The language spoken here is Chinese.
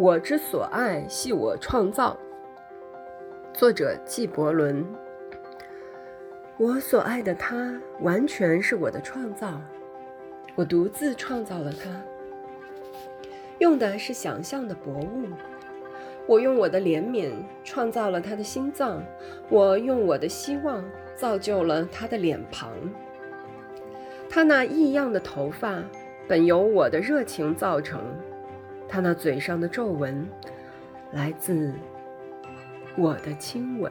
我之所爱，系我创造。作者纪伯伦。我所爱的他，完全是我的创造，我独自创造了他，用的是想象的薄雾。我用我的怜悯创造了他的心脏，我用我的希望造就了他的脸庞。他那异样的头发，本由我的热情造成；他那嘴上的皱纹，来自我的亲吻。